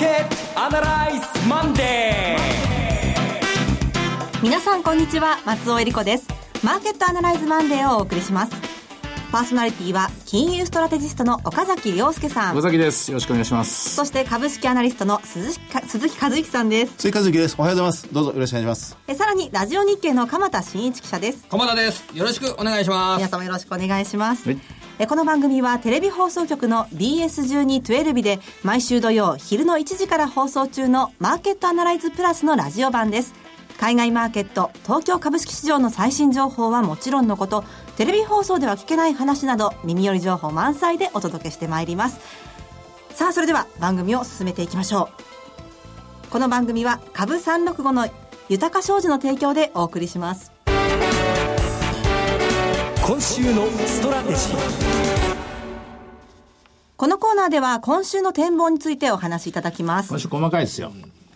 ケットアナライズマンデー皆さんこんにちは松尾英里子です。マーケットアナライズマンデーをお送りします。パーソナリティは金融ストラテジストの岡崎良介さん。岡崎です。よろしくお願いします。そして株式アナリストの鈴木鈴木一之さんです。鈴木一之ですおはようございます。どうぞよろしくお願いします。えさらにラジオ NIKKEI の鎌田伸一記者です。鎌田です。よろしくお願いします。皆様よろしくお願いします、はいえこの番組はテレビ放送局の BS1212 で毎週土曜昼の1時から放送中のマーケットアナライズプラスのラジオ版です。海外マーケット、東京株式市場の最新情報はもちろんのこと、テレビ放送では聞けない話など耳寄り情報満載でお届けしてまいります。さあ、それでは番組を進めていきましょう。この番組は株365の豊か商事の提供でお送りします。今週のストラテジー。このコーナーでは今週の展望についてお話しいただきます。今週細かいですよ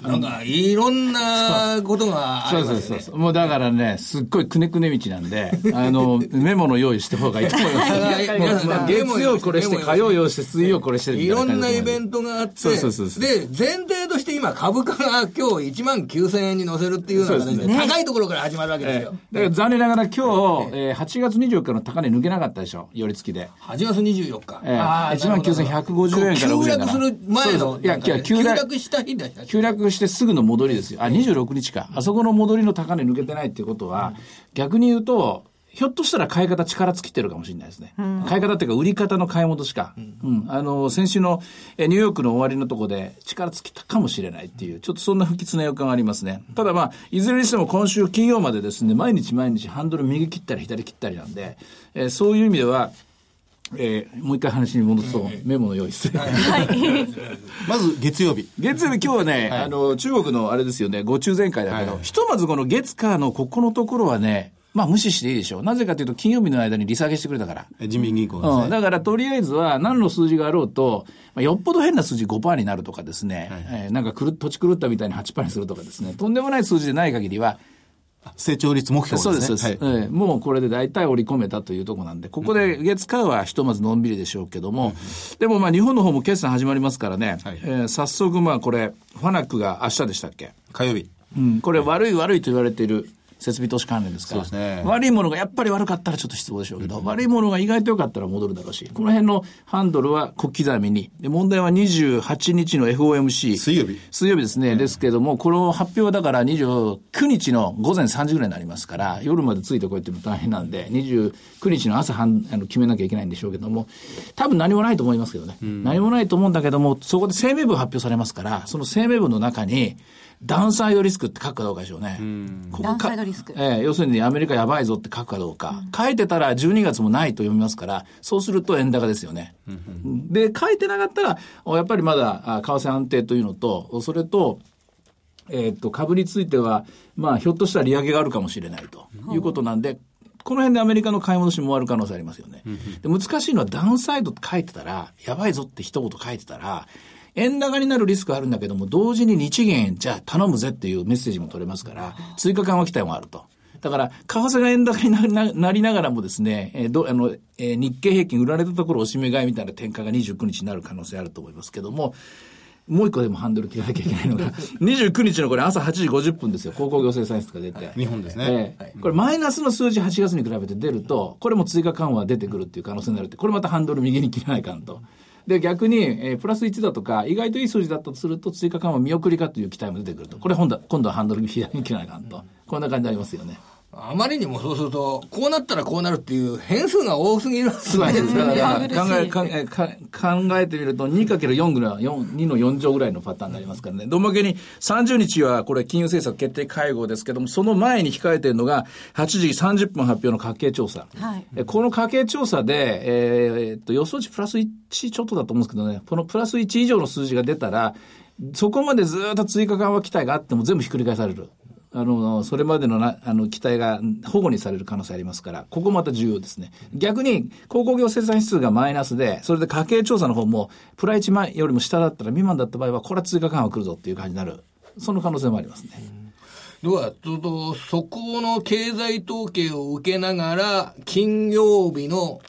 なんか、いろんなことがありますね。そうそうそうもうだからね、すっごいくねくね道なんで、あの、メモの用意した方がいいと思います。月曜これして、火曜用意して、水曜これしていろんなイベントがあって、そうそうそうで、前提として今株価が今日1万9000円に乗せるっていうのが、ね、高いところから始まるわけですよ。だから残念ながら今日、えー、8月24日の高値抜けなかったでしょ、寄り付きで。8月24日。えー、ああ、1万9150円から60円急落する前の。いや、急落した日だ急落してすぐの戻りですよ。あ、26日か。あそこの戻りの高値抜けてないっていうことは、逆に言うと、ひょっとしたら買い方力尽きてるかもしれないですね。うん、買い方っていうか売り方の買い戻しか。うん、うん、あの、先週のえニューヨークの終わりのとこで力尽きたかもしれないっていう、ちょっとそんな不吉な予感がありますね。ただまあ、いずれにしても今週金曜までですね、毎日毎日ハンドル右切ったり左切ったりなんで、えー、そういう意味では、えー、もう一回話に戻すと、メモの用意する。はい。まず、月曜日。月曜日、今日はね、はい、あの、中国のあれですよね、ご中前回だけど、はい、ひとまずこの月火のここのところはね、まあ無視していいでしょう。なぜかというと、金曜日の間に利下げしてくれたから。人民銀行ですね、うん。だからとりあえずは何の数字があろうと、まあ、よっぽど変な数字5%になるとかですね、はい、えー、なんかくる土地狂ったみたいに8%にするとかですね、とんでもない数字でない限りは、成長率目標ですね。そうです、はい、えー、もうこれで大体織り込めたというところなんで、ここで月火はひとまずのんびりでしょうけども、うん、でもまあ日本の方も決算始まりますからね、はい、えー、早速まあこれ、ファナックが明日でしたっけ？火曜日。うん、これ悪い悪いと言われている設備投資関連ですか？ら、ね、悪いものがやっぱり悪かったらちょっと失望でしょうけど、うん、悪いものが意外と良かったら戻るだろうし、この辺のハンドルは小刻みに。で、問題は28日の FOMC。水曜日。水曜日ですね。うん、ですけども、この発表はだから29日の午前3時ぐらいになりますから、夜までついてこいっていうの大変なんで、29日の朝半あの決めなきゃいけないんでしょうけども、多分何もないと思いますけどね。うん、何もないと思うんだけども、そこで声明文発表されますから、その声明文の中に、ダウンサイドリスクって書くかどうかでしょうね。ここダウンサイドリスク。ええー、要するにアメリカやばいぞって書くかどうか。うん、書いてたら12月もないと読みますから、そうすると円高ですよね。うん、で、書いてなかったら、やっぱりまだ為替安定というのと、それと、えっ、と、株については、まあ、ひょっとしたら利上げがあるかもしれないということなんで、この辺でアメリカの買い戻しも終わる可能性ありますよね。で難しいのはダウンサイドって書いてたら、やばいぞって一言書いてたら、円高になるリスクあるんだけども、同時に日銀、じゃあ頼むぜっていうメッセージも取れますから、追加緩和期待もあると。だから、為替が円高になりながらもですね、えー、どあの、えー、日経平均売られたところおしめ買いみたいな転換が29日になる可能性あると思いますけども、もう一個でもハンドル切らなきゃいけないのが、29日のこれ朝8時50分ですよ、鉱工業生産室が出て。日本ですね。えー、これマイナスの数字8月に比べて出ると、これも追加緩和出てくるっていう可能性になるって、これまたハンドル右に切らないかんと。で、逆に、えー、プラス1だとか、意外といい数字だったとすると、追加緩和見送りかという期待も出てくると。これ今度は、今度はハンドル左に切らないかんと。こんな感じになりますよね。あまりにもそうすると、こうなったらこうなるっていう変数が多すぎるすごいですね。考え、考え、考えてみると 2×4 ぐらい、2の4乗ぐらいのパターンになりますからね。どんまけに30日はこれ金融政策決定会合ですけども、その前に控えているのが8時30分発表の家計調査。はい、この家計調査で、えー、っと、予想値プラス1ちょっとだと思うんですけどね、このプラス1以上の数字が出たら、そこまでずっと追加緩和期待があっても全部ひっくり返される。あの、それまでのな、あの、期待が保護にされる可能性ありますから、ここまた重要ですね。逆に、鉱工業生産指数がマイナスで、それで家計調査の方も、プライチよりも下だったら未満だった場合は、これは追加緩和来るぞっていう感じになる。その可能性もありますね。では、ちょっと、そこの経済統計を受けながら、金曜日の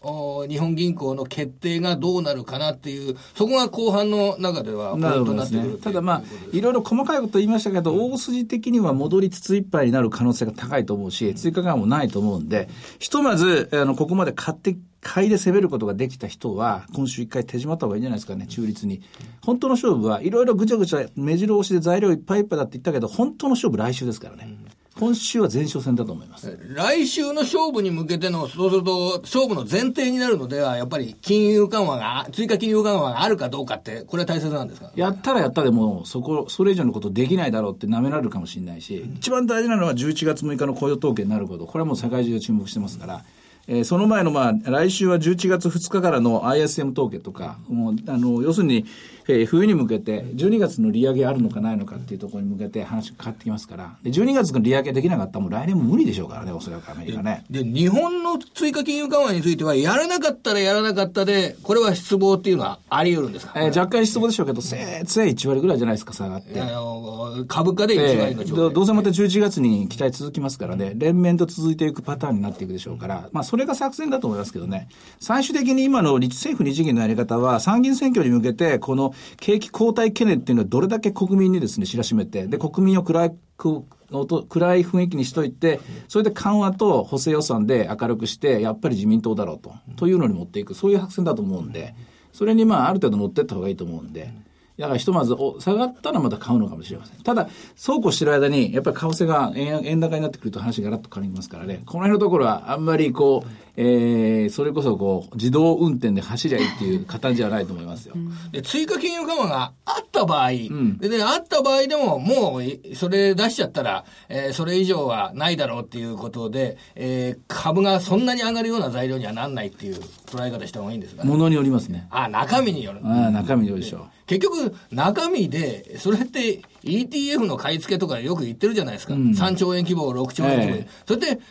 日本銀行の決定がどうなるかなっていう、そこが後半の中ではポイントになってくる、ね、ただまあ、いろいろ細かいこと言いましたけど、大筋的には戻りつついっぱいになる可能性が高いと思うし、追加感もないと思うんで、ひとまず、あの、ここまで買って買いで攻めることができた人は、今週一回手締まった方がいいんじゃないですかね、中立に。本当の勝負はいろいろぐちゃぐちゃ目白押しで材料いっぱいいっぱいだって言ったけど、本当の勝負来週ですからね。今週は前哨戦だと思います。来週の勝負に向けての、そうすると、勝負の前提になるのでは、やっぱり金融緩和が、追加金融緩和があるかどうかって、これは大切なんですか？やったらやったでも、そこ、それ以上のことできないだろうって舐められるかもしれないし、うん、一番大事なのは11月6日の雇用統計になること、これはもう世界中で注目してますから、えー、その前の、まあ、来週は11月2日からの ISM 統計とか、もう、あの、要するに、えー、冬に向けて、12月の利上げあるのかないのかっていうところに向けて話が変わってきますから、で12月の利上げできなかったらもう来年も無理でしょうからね、おそらくアメリカね。で、日本の追加金融緩和については、やらなかったらやらなかったで、これは失望っていうのはあり得るんですか、えー、若干失望でしょうけど、せいぜい1割ぐらいじゃないですか、下がって。株価で1割のえー、どうせまた11月に期待続きますからね、連綿と続いていくパターンになっていくでしょうから、まあ、それが作戦だと思いますけどね、最終的に今の政府日銀のやり方は、参議院選挙に向けて、この景気後退懸念っていうのはどれだけ国民にですね、知らしめて、で、国民を暗く、暗い雰囲気にしといて、それで緩和と補正予算で明るくして、やっぱり自民党だろうと、というのに持っていく、そういう作戦だと思うんで、それにまあ、ある程度乗っていった方がいいと思うんで、だからひとまず下がったらまた買うのかもしれません。ただ、そうこうしてる間に、やっぱり為替が円円高になってくると話がガラッと変わりますからね、この辺のところはあんまりこう、えー、それこそこう、自動運転で走りゃいいっていう形じゃないと思いますよ。で、追加金融緩和があった場合、うん、で、あった場合でも、もう、それ出しちゃったら、えー、それ以上はないだろうっていうことで、えー、株がそんなに上がるような材料にはなんないっていう捉え方した方がいいんですか、ね、ものによりますね。あ、中身による。あ中身によるでしょう。結局、中身で、それって ETF の買い付けとかよく言ってるじゃないですか。うん、3兆円規模、6兆円規模。えー、それって、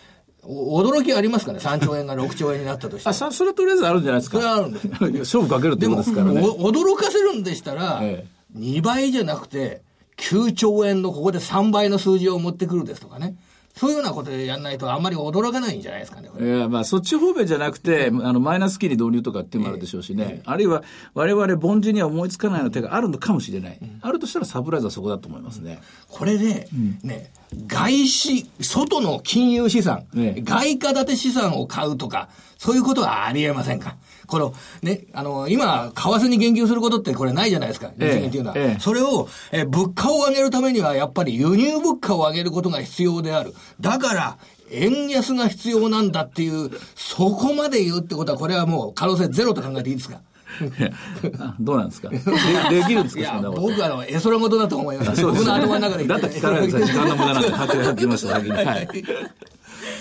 驚きありますかね ?3 兆円が6兆円になったとして。あ、そそれとりあえずあるんじゃないですか？それはあるんです。勝負かけるってことですからね。驚かせるんでしたら、ええ、2倍じゃなくて、9兆円のここで3倍の数字を持ってくるですとかね。そういうようなことでやんないとあんまり驚かないんじゃないですかね。いや、まあ、そっち方面じゃなくて、あの、マイナス金利導入とかっていうのもあるでしょうしね。えー、あるいは、我々凡人には思いつかないような手があるのかもしれない。うん、あるとしたらサプライズはそこだと思いますね。これで、うん、ね、外資、外の金融資産、ね、外貨建て資産を買うとか、そういうことはありえませんか？この、ね、あの、今、為替に言及することってこれないじゃないですか、日銀っていうのは。ええ、それを、え、物価を上げるためには、やっぱり輸入物価を上げることが必要である。だから、円安が必要なんだっていう、そこまで言うってことは、これはもう可能性ゼロと考えていいですか？どうなんですか？でできるんですか？僕あの、絵空事だと思います。僕の頭の中でだったら聞かないでください。時間の無駄なんで、はっきり言きました、先に。はい。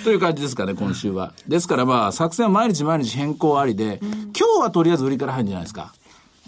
という感じですかね、今週は。ですからまあ、作戦は毎日毎日変更ありで、今日はとりあえず売りから入るんじゃないですか。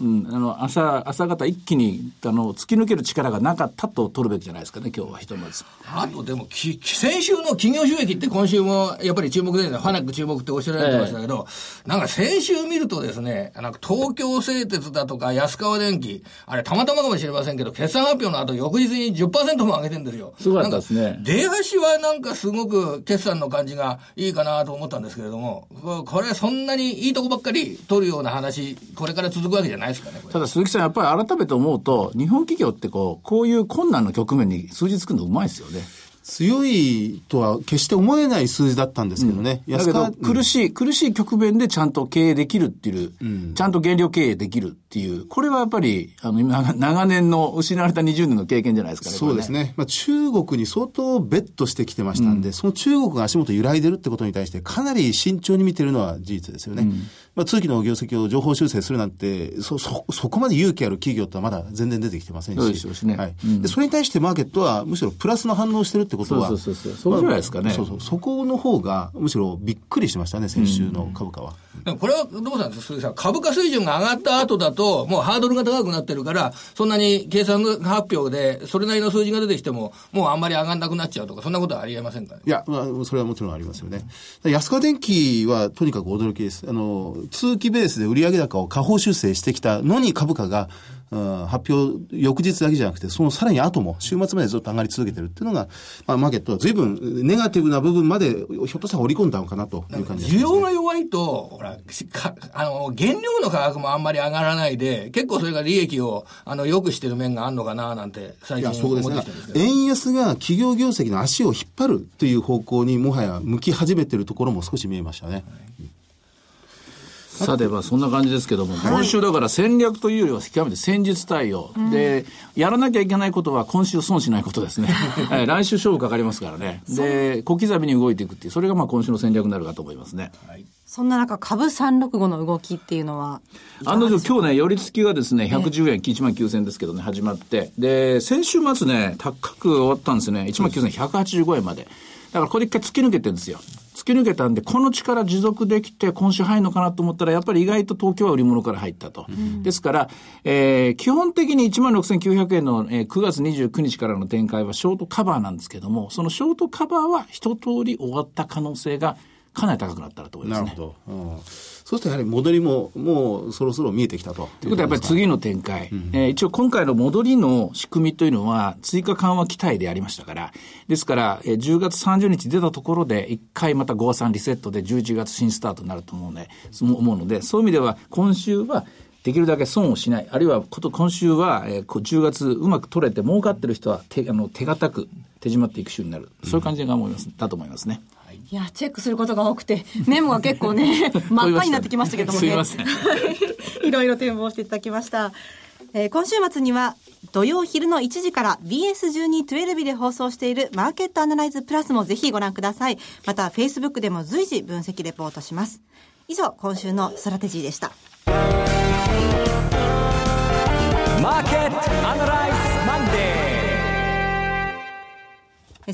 うん、あの朝朝方一気にあの突き抜ける力がなかったと取るべきじゃないですかね、今日はひとまず。あとでもき、先週の企業収益って今週もやっぱり注目で、ね、ファナック注目っておっしゃられてましたけど、えなんか先週見るとですね、なんか東京製鉄だとか安川電機、あれたまたまかもしれませんけど、決算発表の後翌日に10%も上げてるんですよ。すごかったですね。出足はなんかすごく決算の感じがいいかなと思ったんですけれども、これそんなにいいとこばっかり取るような話、これから続くわけじゃないですかね。ただ木さん、やっぱり改めて思うと、日本企業ってこう、こういう困難の局面に数字つくのうまいですよね。強いとは決して思えない数字だったんですけどね。うん、だけど、苦しい、苦しい局面でちゃんと経営できるっていう、うん、ちゃんと減量経営できるっていう、これはやっぱり、あの、長年の失われた20年の経験じゃないですかね。そうですね。ねまあ、中国に相当ベットしてきてましたんで、うん、その中国が足元揺らいでるってことに対して、かなり慎重に見てるのは事実ですよね。まあ、通期の業績を情報修正するなんて、そ、そ、そこまで勇気ある企業ってまだ全然出てきてませんし。そうですね。はい。で、それに対してマーケットはむしろプラスの反応してるってことは、そうそうそうそうじゃないですかね。そうそう。そこの方が、むしろびっくりしましたね、先週の株価は。うん、これはどうなんですか。株価水準が上がった後だと、もうハードルが高くなってるから、そんなに計算発表で、それなりの数字が出てきても、もうあんまり上がんなくなっちゃうとか、そんなことはありえませんか、ね、いや、まあ、それはもちろんありますよね。安川電機はとにかく驚きです。あの、通期ベースで売上高を下方修正してきたのに株価が発表翌日だけじゃなくて、そのさらに後も、週末までずっと上がり続けてるっていうのが、まあ、マーケットは随分ネガティブな部分まで、ひょっとしたら織り込んだのかなという感じです、ね、需要が弱いと、ほら、あの、原料の価格もあんまり上がらないで、結構それが利益を、あの、良くしてる面があるのかな、なんて、最近思ってきてるんですけど。円安が企業業績の足を引っ張るという方向にもはや向き始めてるところも少し見えましたね。はいさて、まあ、そんな感じですけども、はい、今週だから戦略というよりは極めて戦術対応、うん、で、やらなきゃいけないことは今週損しないことですね。はい、来週勝負かかりますからね。で、小刻みに動いていくっていう、それがまあ今週の戦略になるかと思いますね。はいそんな中、株365の動きっていうのは案の定、今日ね、寄り付きがですね、110円、1万9000円ですけどね、始まって、で、先週末ね、高く終わったんですね、1万9185円まで。だからこれ一回突き抜けてるんですよ。突き抜けたんで、この力持続できて、今週入るのかなと思ったら、やっぱり意外と東京は売り物から入ったと。うん、ですから、えー、基本的に16,900円の、えー、9月29日からの展開はショートカバーなんですけども、そのショートカバーは一通り終わった可能性がかなり高くなったらと思いますね。なるほど。うんそうするとやはり戻りももうそろそろ見えてきたと。ということはやっぱり次の展開、うん、えー、一応今回の戻りの仕組みというのは追加緩和期待でありましたから、ですから、えー、10月30日出たところで一回また5和3リセットで11月新スタートになると思うので、思うので、そういう意味では今週はできるだけ損をしない、あるいはこと今週は、えー、10月うまく取れて儲かってる人は手あの手堅く手締まっていく週になる、そういう感じが思います、だと思いますね。いや、チェックすることが多くて、メモが結構ね、真っ赤になってきましたけどもね。すみません。いろいろ展望していただきました。えー、今週末には、土曜昼の1時から BS1212 で放送しているマーケットアナライズプラスもぜひご覧ください。また、Facebook でも随時分析レポートします。以上、今週のストラテジーでした。マーケットアナライズ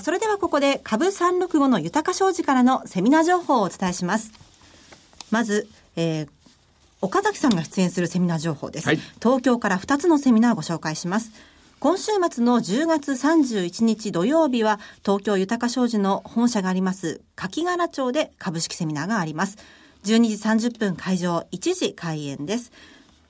それではここで株365の豊か商事からのセミナー情報をお伝えします。まず、えー、岡崎さんが出演するセミナー情報です。はい、東京から2つのセミナーをご紹介します。今週末の10月31日土曜日は東京豊か商事の本社があります柿柄町で株式セミナーがあります。12時30分会場、1時開演です。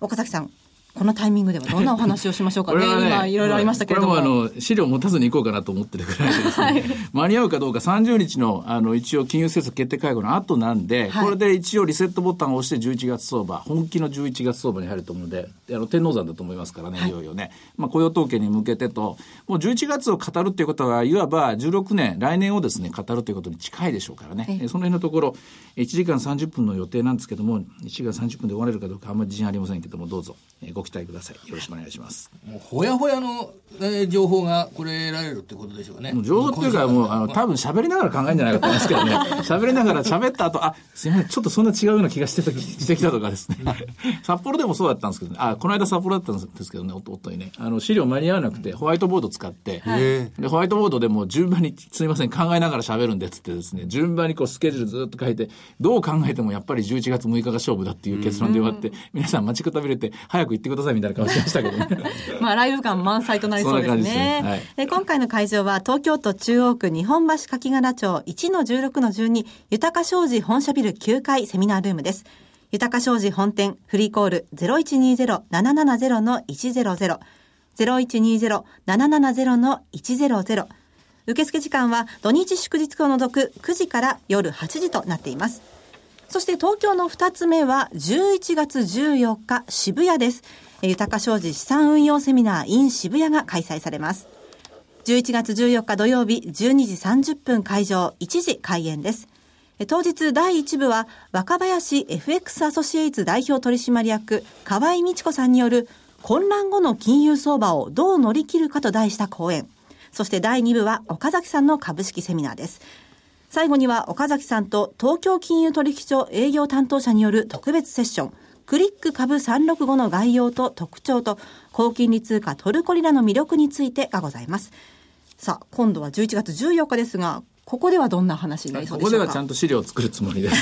岡崎さん、このタイミングではどんなお話をしましょうかね。ね今いろいろありましたけれども。これもあの資料を持たずに行こうかなと思ってるぐらいでですね、はい、間に合うかどうか30日のあの一応金融政策決定会合の後なんで、はい、これで一応リセットボタンを押して11月相場、本気の11月相場に入ると思うので、あの天王山だと思いますからね、いよいよね。まあ雇用統計に向けてと、もう11月を語るということは、いわば16年、来年をですね、語るということに近いでしょうからね。はい、その辺のところ、1時間30分の予定なんですけども、1時間30分で終われるかどうかあんまり自信ありませんけども、どうぞご期待ください。よろしくお願いします。もうほやほやの、えー、情報がこれ得られるってことでしょうね。情報っていうか、もう、あの、多分喋りながら考えるんじゃないかと思いますけどね。喋りながら喋った後、あ、すみません、ちょっとそんな違うような気がしてた、してきたとかですね。札幌でもそうだったんですけどね。あ、この間札幌だったんですけどね、おとといね。あの、資料間に合わなくて、ホワイトボード使って、で、ホワイトボードでも順番に、すみません、考えながら喋るんで、つってですね、順番にこうスケジュールずっと書いて、どう考えてもやっぱり11月6日が勝負だっていう結論で終わって、皆さん待ちくたびれて、早く行ってくださいみたいな顔してましたけどね。まあ、ライブ感満載となりそうですね。すねはい、で今回の会場は、東京都中央区日本橋柿柄町1-16-12豊か商事本社ビル9階セミナールームです。豊か商事本店フリーコール0120-770-100 0120-770-100受付時間は土日祝日を除く9時から夜8時となっています。そして東京の2つ目は11月14日渋谷です。豊か商事資産運用セミナー in 渋谷が開催されます。11月14日土曜日12時30分会場1時開演です。当日第1部は若林 FX アソシエイツ代表取締役河合美智子さんによる混乱後の金融相場をどう乗り切るかと題した講演。そして第2部は岡崎さんの株式セミナーです。最後には岡崎さんと東京金融取引所営業担当者による特別セッション、クリック株365の概要と特徴と、高金利通貨トルコリラの魅力についてがございます。さあ、今度は11月14日ですが、ここではどんな話になりそうでこしょうか？こではちゃんと資料を作るつもりです。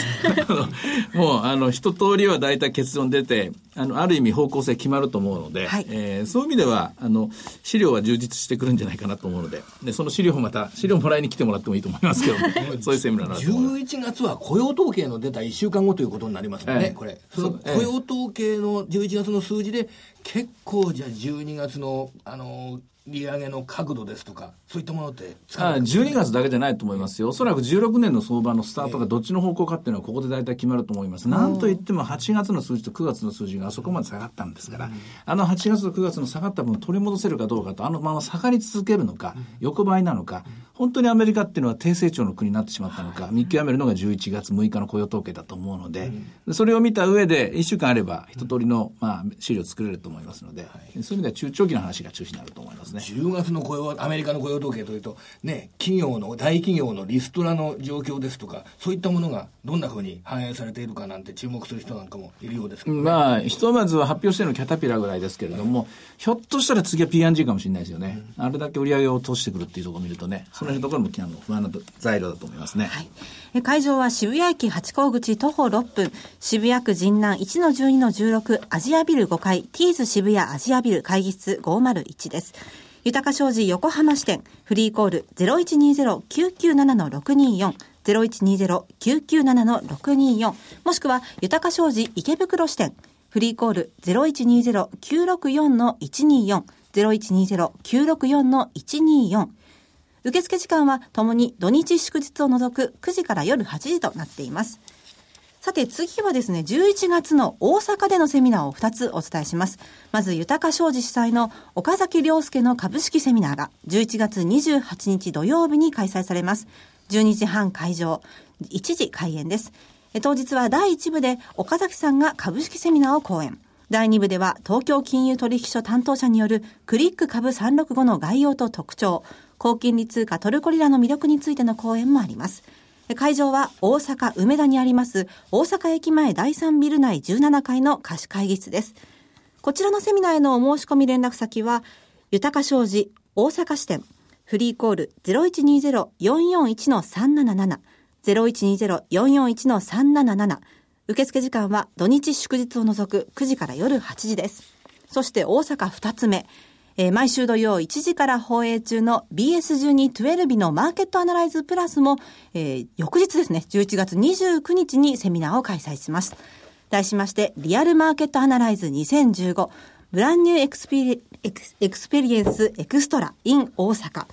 もう、あの、一通りは大体結論出て、あの、ある意味方向性決まると思うので、はいえーそういう意味では、あの、資料は充実してくるんじゃないかなと思うので、で、その資料をまた、資料もらいに来てもらってもいいと思いますけど、そういうセミナーだと思います。11月は雇用統計の出た1週間後ということになりますよね、ええこれ。その雇用統計の11月の数字で、結構じゃあ12月の、あの、利上げの角度ですとか、そういったものって使あうんですか？12月だけじゃないと思いますよ。おそらく16年の相場のスタートがどっちの方向かっていうのはここで大体決まると思います。なんといっても8月の数字と9月の数字があそこまで下がったんですから、あの8月と9月の下がった分取り戻せるかどうかと、あのまま下がり続けるのか、横ばいなのか、本当にアメリカっていうのは低成長の国になってしまったのか、見極めるのが11月6日の雇用統計だと思うので、それを見た上で1週間あれば一通りの、まあ、資料作れると思いますので、そういう意味では中長期の話が中心になると思いますね。10月の雇用、アメリカの雇用統計というと、ね、企業の、大企業のリストラの状況ですとか、そういったものがどんなふうに反映されているかなんて注目する人なんかもいるようですけど、ね。まあ、ひとまずは発表してるのキャタピラーぐらいですけれども、ひょっとしたら次は P&G かもしれないですよね。あれだけ売り上げを落としてくるっていうところを見るとね、その辺のところもあの不安な材料だと思いますね。はい。え会場は渋谷駅八甲口徒歩6分、渋谷区神南1-12-16アジアビル5階、ティーズ渋谷アジアビル会議室501です。豊か商事横浜支店、フリーコール0120-997-624、0120-997-624、もしくは豊か商事池袋支店、フリーコール0120-964-124、0120-964-124、受付時間はともに土日祝日を除く9時から夜8時となっています。さて次はですね、11月の大阪でのセミナーを2つお伝えします。まず、豊か商事主催の岡崎良介の株式セミナーが11月28日土曜日に開催されます。12時半会場、1時開演です。当日は第1部で岡崎さんが株式セミナーを講演。第2部では東京金融取引所担当者によるクリック株365の概要と特徴、高金利通貨トルコリラの魅力についての講演もあります。会場は大阪梅田にあります大阪駅前第3ビル内17階の貸し会議室です。こちらのセミナーへのお申し込み連絡先は、豊か商事大阪支店フリーコール0120-441-377 0120-441-377受付時間は土日祝日を除く9時から夜8時です。そして大阪2つ目。えー毎週土曜1時から放映中の BS12-12 のマーケットアナライズプラスも、えー翌日ですね、11月29日にセミナーを開催します。題しまして、リアルマーケットアナライズ2015 Brand New Experiex Experience Extra in 大阪。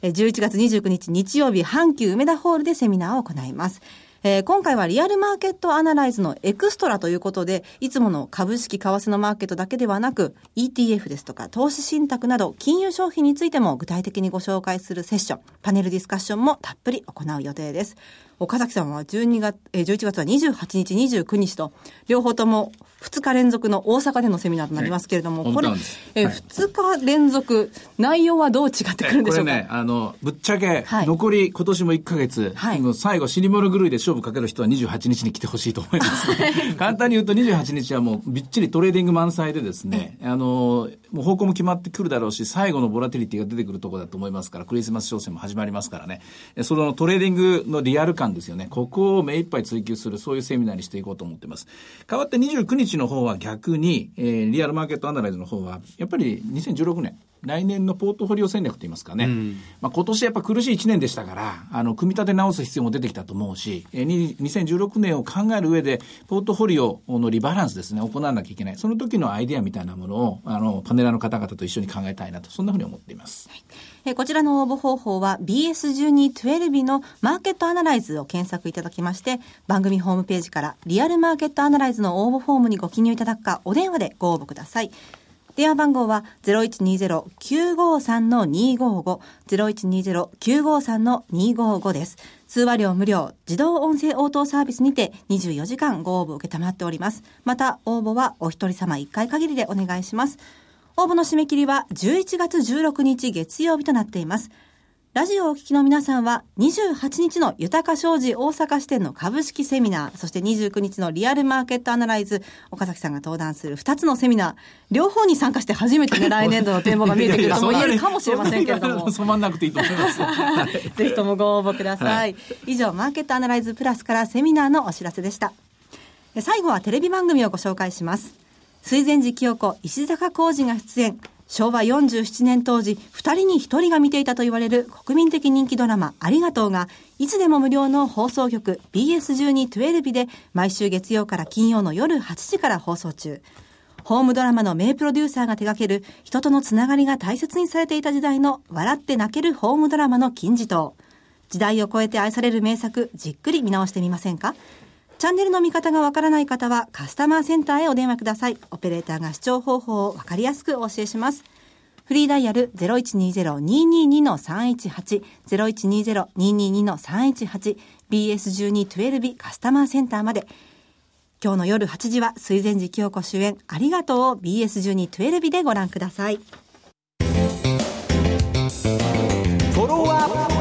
11月29日日曜日、阪急梅田ホールでセミナーを行います。えー今回はリアルマーケットアナライズのエクストラということで、いつもの株式、為替のマーケットだけではなく、ETF ですとか投資信託など金融商品についても具体的にご紹介するセッション、パネルディスカッションもたっぷり行う予定です。岡崎さんは12月、えー11月は28日、29日と、両方とも2日連続の大阪でのセミナーとなりますけれども、これえー2日連続、内容はどう違ってくるんでしょうか、これね、あの、ぶっちゃけはい、残り今年も1ヶ月、はい。最後、死に物狂いで勝負かける人は28日に来てほしいと思います。簡単に言うと28日はもうびっちりトレーディング満載でですね、あの、もう方向も決まってくるだろうし、最後のボラティリティが出てくるところだと思いますから、クリスマス商戦も始まりますからね、えそのトレーディングのリアル感ですよね、ここを目いっぱい追求する、そういうセミナーにしていこうと思ってます。代わって29日の方は逆に、えーリアルマーケットアナライズの方は、やっぱり2016年、来年のポートフォリオ戦略といいますかね、まあ、今年やっぱ苦しい1年でしたから、あの、組み立て直す必要も出てきたと思うし、えーに2016年を考える上で、ポートフォリオのリバランスですね、行わなきゃいけない。その時のアイデアみたいなものを、あの、パネラーの方々と一緒に考えたいなと、そんなふうに思っています。えこちらの応募方法は BS1212 のマーケットアナライズを検索いただきまして、番組ホームページからリアルマーケットアナライズの応募フォームにご記入いただくか、お電話でご応募ください。電話番号は0120-953-255、0120-953-255です。通話料無料、自動音声応答サービスにて24時間ご応募受けたまっております。また、応募はお一人様1回限りでお願いします。応募の締め切りは11月16日月曜日となっています。ラジオをお聞きの皆さんは、28日の豊か商事大阪支店の株式セミナー、そして29日のリアルマーケットアナライズ、岡崎さんが登壇する2つのセミナー、両方に参加して初めてね、来年度の展望が見えてくるとも言えるかもしれませんけれども。染まんなくていいと思います。ぜひともご応募ください。はい、以上、マーケットアナライズプラスからセミナーのお知らせでした。最後はテレビ番組をご紹介します。水前寺清子、石坂浩二が出演。昭和47年当時、二人に一人が見ていたと言われる国民的人気ドラマ、ありがとうが、いつでも無料の放送局 BS12-12 で、毎週月曜から金曜の夜8時から放送中。ホームドラマの名プロデューサーが手掛ける、人とのつながりが大切にされていた時代の、笑って泣けるホームドラマの金字塔。時代を超えて愛される名作、じっくり見直してみませんか？チャンネルの見方がわからない方はカスタマーセンターへお電話ください。オペレーターが視聴方法をわかりやすくお教えします。フリーダイヤル0120-222-318、0120-222-318、BS12-12 カスタマーセンターまで。今日の夜8時は水前寺清子主演ありがとうを BS12-12 でご覧ください。フォロワー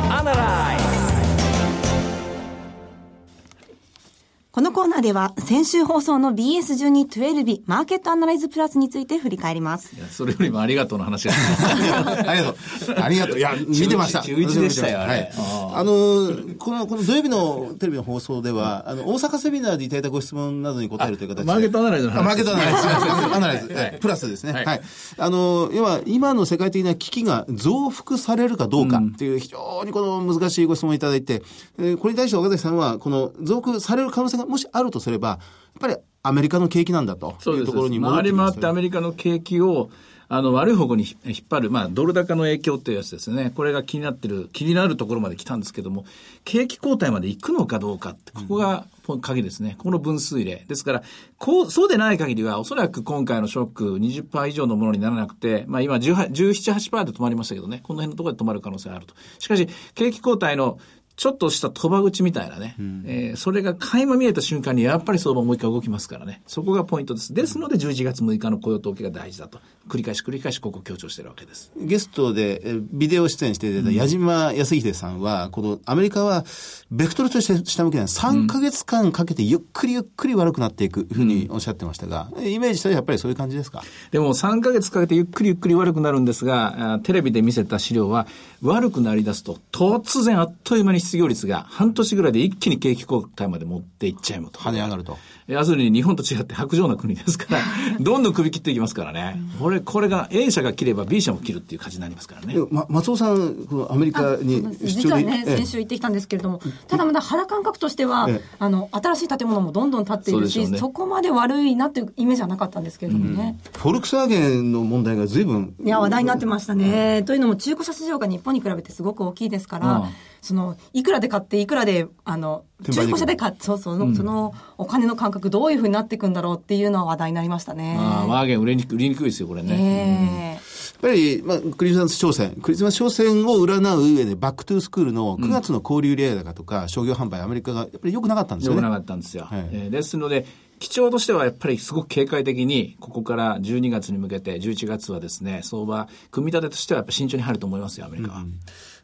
このコーナーでは先週放送の BS12-12 マーケットアナライズプラスについて振り返ります。いや、それよりもありがとうの話が。ありがとう。ありがとう。いや、見てました。中1でしたよ。はい、あの、この、この土曜日のテレビの放送では、あの、大阪セミナーでいただいたご質問などに答えるという形で。マーケットアナライズの話。マーケットアナライズ。アナライズ。はい、プラスですね。はい。あの、要は、今の世界的な危機が増幅されるかどうかっていう非常にこの難しいご質問をいただいて、えこれに対して岡崎さんは、この増幅される可能性がもしあるとすれば、ば、やっぱりアメリカの景気なんだというところに回り回ってアメリカの景気を、あの、悪い方向に引っ張る、まあ、ドル高の影響っていうやつですね。これが気になってる、気になるところまで来たんですけども、景気後退まで行くのかどうかって、ここが鍵ですね。この分水嶺。ですから、こう、そうでない限りは、おそらく今回のショック20%以上のものにならなくて、まあ今17、8%で止まりましたけどね、この辺のところで止まる可能性があると。しかし、景気後退のちょっとした賭場口みたいなね、うん、えー、それが垣間見えた瞬間にやっぱり相場もう一回動きますからね。そこがポイントです。ですので11月6日の雇用統計が大事だと。繰り返し繰り返しここ強調してるわけです。ゲストでビデオ出演していただいた矢島康秀さんは、このアメリカはベクトルとして下向きない3か月間かけてゆっくりゆっくり悪くなっていくふうにおっしゃってましたが、イメージしたらやっぱりそういう感じですか？でも3か月かけてゆっくりゆっくり悪くなるんですが、テレビで見せた資料は悪くなり出すと突然あっという間に失業率が半年ぐらいで一気に景気後退まで持っていっちゃいますと。跳ね上がると。要するに日本と違って白状な国ですから、どんどん首切っていきますからね。これ、これが A 社が切れば B 社も切るっていう感じになりますからね。ま、松尾さん、このアメリカに実はね、先週行ってきたんですけれども、ただまだ肌感覚としては、あの、新しい建物もどんどん建っているし、そ,、ね、そこまで悪いなっていうイメージはなかったんですけれどもね。うん、フォルクスワーゲンの問題が随分。いや、話題になってましたね。というのも中古車市場が日本に比べてすごく大きいですから、うんその、いくらで買って、いくらで、あの、中古車で買って、そうそう、うん、そのお金の感覚どういうふうになっていくんだろうっていうのは話題になりましたね。ああ、ワーゲン売りに売りにくいですよ、これね。えー、やっぱり、まあ、クリスマス商戦、クリスマス商戦を占う上で、バックトゥースクールの9月の交流レア高とか、商業販売、アメリカがやっぱり良くなかったんですよね。良くなかったんですよ。はい、えー、ですので、基調としてはやっぱりすごく警戒的に、ここから12月に向けて、11月はですね、相場、組み立てとしてはやっぱ慎重に入ると思いますよ、アメリカは。うん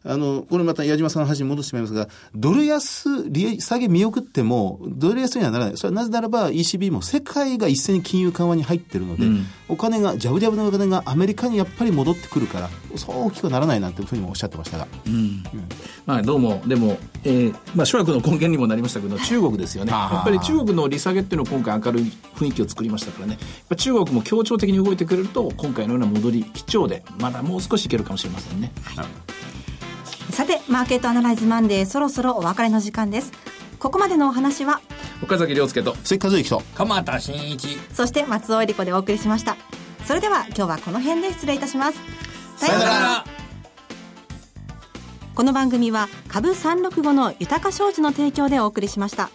あの、これまた矢島さんの話に戻してしまいますが、ドル安、利下げ見送っても、ドル安にはならない。それはなぜならば ECB も世界が一斉に金融緩和に入ってるので、うん、お金が、ジャブジャブのお金がアメリカにやっぱり戻ってくるから、そう大きくならないなんていうふうにもおっしゃってましたが。うん。うん、まあ、どうも、でも、えー、まあ、諸悪の根源にもなりましたけど、中国ですよね。やっぱり中国の利下げっていうのを今回明るい雰囲気を作りましたからね。中国も協調的に動いてくれると、今回のような戻り、基調で、まだもう少しいけるかもしれませんね。はいさて、マーケットアナライズマンデー、そろそろお別れの時間です。ここまでのお話は、岡崎亮介と、関和之と、鎌田新一、そして松尾恵理子でお送りしました。それでは、今日はこの辺で失礼いたします。さよなら。この番組は、株365の豊か商事の提供でお送りしました。